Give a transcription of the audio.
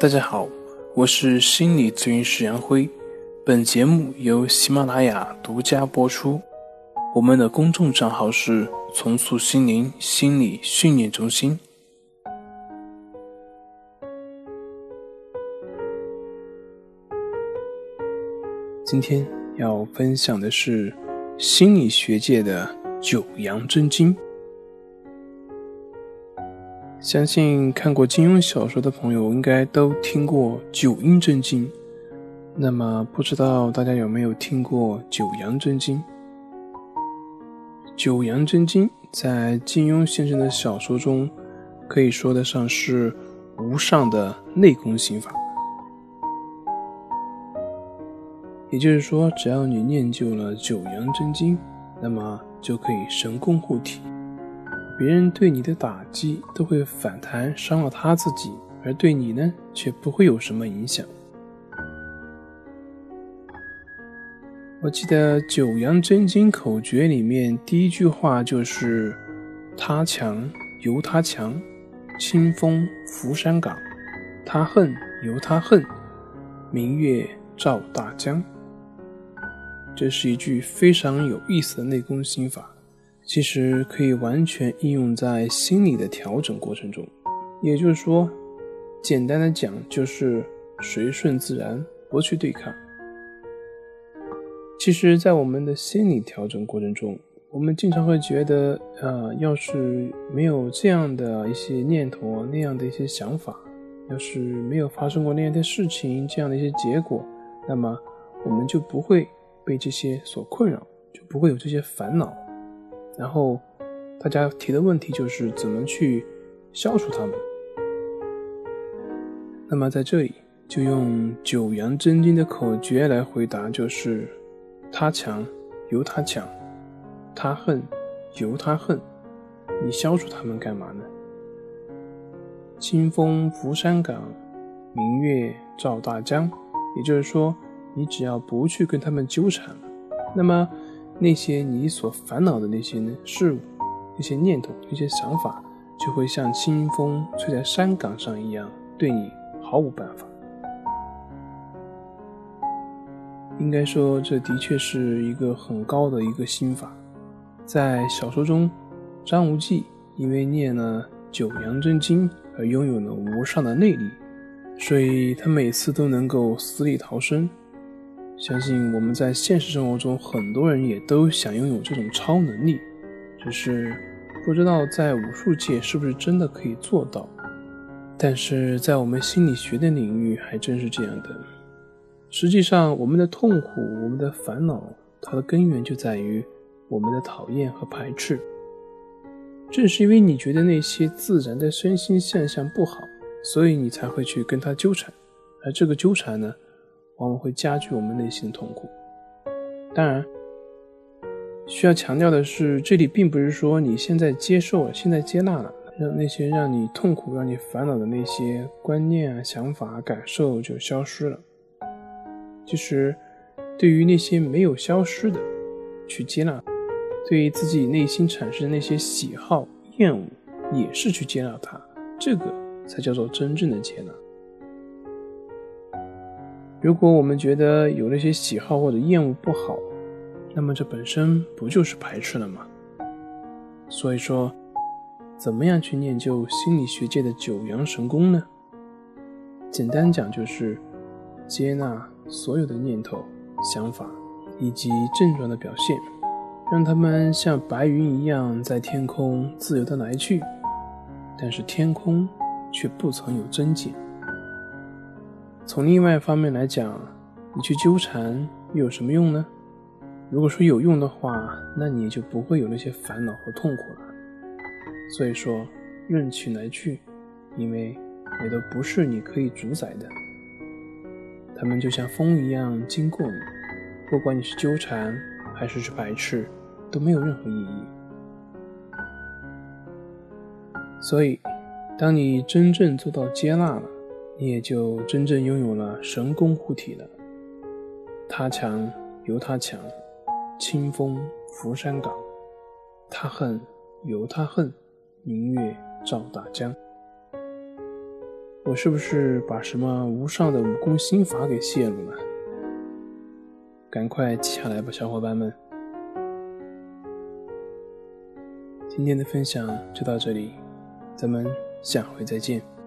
大家好，我是心理咨询师杨辉，本节目由喜马拉雅独家播出。我们的公众账号是“重塑心灵心理训练中心”。今天要分享的是心理学界的九阳真经。相信看过金庸小说的朋友，应该都听过九阴真经。那么，不知道大家有没有听过九阳真经？九阳真经在金庸先生的小说中，可以说得上是无上的内功心法。也就是说，只要你念就了九阳真经，那么就可以神功护体。别人对你的打击都会反弹，伤了他自己，而对你呢，却不会有什么影响。我记得九阳真经口诀里面第一句话就是“他强由他强，清风拂山岗；他恨由他恨，明月照大江。”这是一句非常有意思的内功心法。其实可以完全应用在心理的调整过程中，也就是说，简单的讲就是随顺自然，不去对抗。其实，在我们的心理调整过程中，我们经常会觉得，呃，要是没有这样的一些念头、那样的一些想法，要是没有发生过那样的事情、这样的一些结果，那么我们就不会被这些所困扰，就不会有这些烦恼。然后，大家提的问题就是怎么去消除它们。那么在这里就用九阳真经的口诀来回答，就是他强由他强，他恨由他恨，你消除他们干嘛呢？清风拂山岗，明月照大江。也就是说，你只要不去跟他们纠缠，那么。那些你所烦恼的那些事物、那些念头、那些想法，就会像清风吹在山岗上一样，对你毫无办法。应该说，这的确是一个很高的一个心法。在小说中，张无忌因为念了九阳真经而拥有了无上的内力，所以他每次都能够死里逃生。相信我们在现实生活中，很多人也都想拥有这种超能力，只是不知道在武术界是不是真的可以做到。但是在我们心理学的领域，还真是这样的。实际上，我们的痛苦、我们的烦恼，它的根源就在于我们的讨厌和排斥。正是因为你觉得那些自然的身心现象不好，所以你才会去跟他纠缠，而这个纠缠呢？往往会加剧我们内心的痛苦。当然，需要强调的是，这里并不是说你现在接受了、现在接纳了，让那些让你痛苦、让你烦恼的那些观念啊、想法、感受就消失了。其实，对于那些没有消失的，去接纳；对于自己内心产生的那些喜好、厌恶，也是去接纳它。这个才叫做真正的接纳。如果我们觉得有那些喜好或者厌恶不好，那么这本身不就是排斥了吗？所以说，怎么样去练就心理学界的九阳神功呢？简单讲就是接纳所有的念头、想法以及症状的表现，让他们像白云一样在天空自由的来去，但是天空却不曾有增减。从另外一方面来讲，你去纠缠又有什么用呢？如果说有用的话，那你就不会有那些烦恼和痛苦了。所以说，任其来去，因为也都不是你可以主宰的。他们就像风一样经过你，不管你是纠缠还是去排斥，都没有任何意义。所以，当你真正做到接纳了。你也就真正拥有了神功护体了。他强由他强，清风拂山岗；他恨由他恨，明月照大江。我是不是把什么无上的武功心法给泄露了？赶快记下来吧，小伙伴们！今天的分享就到这里，咱们下回再见。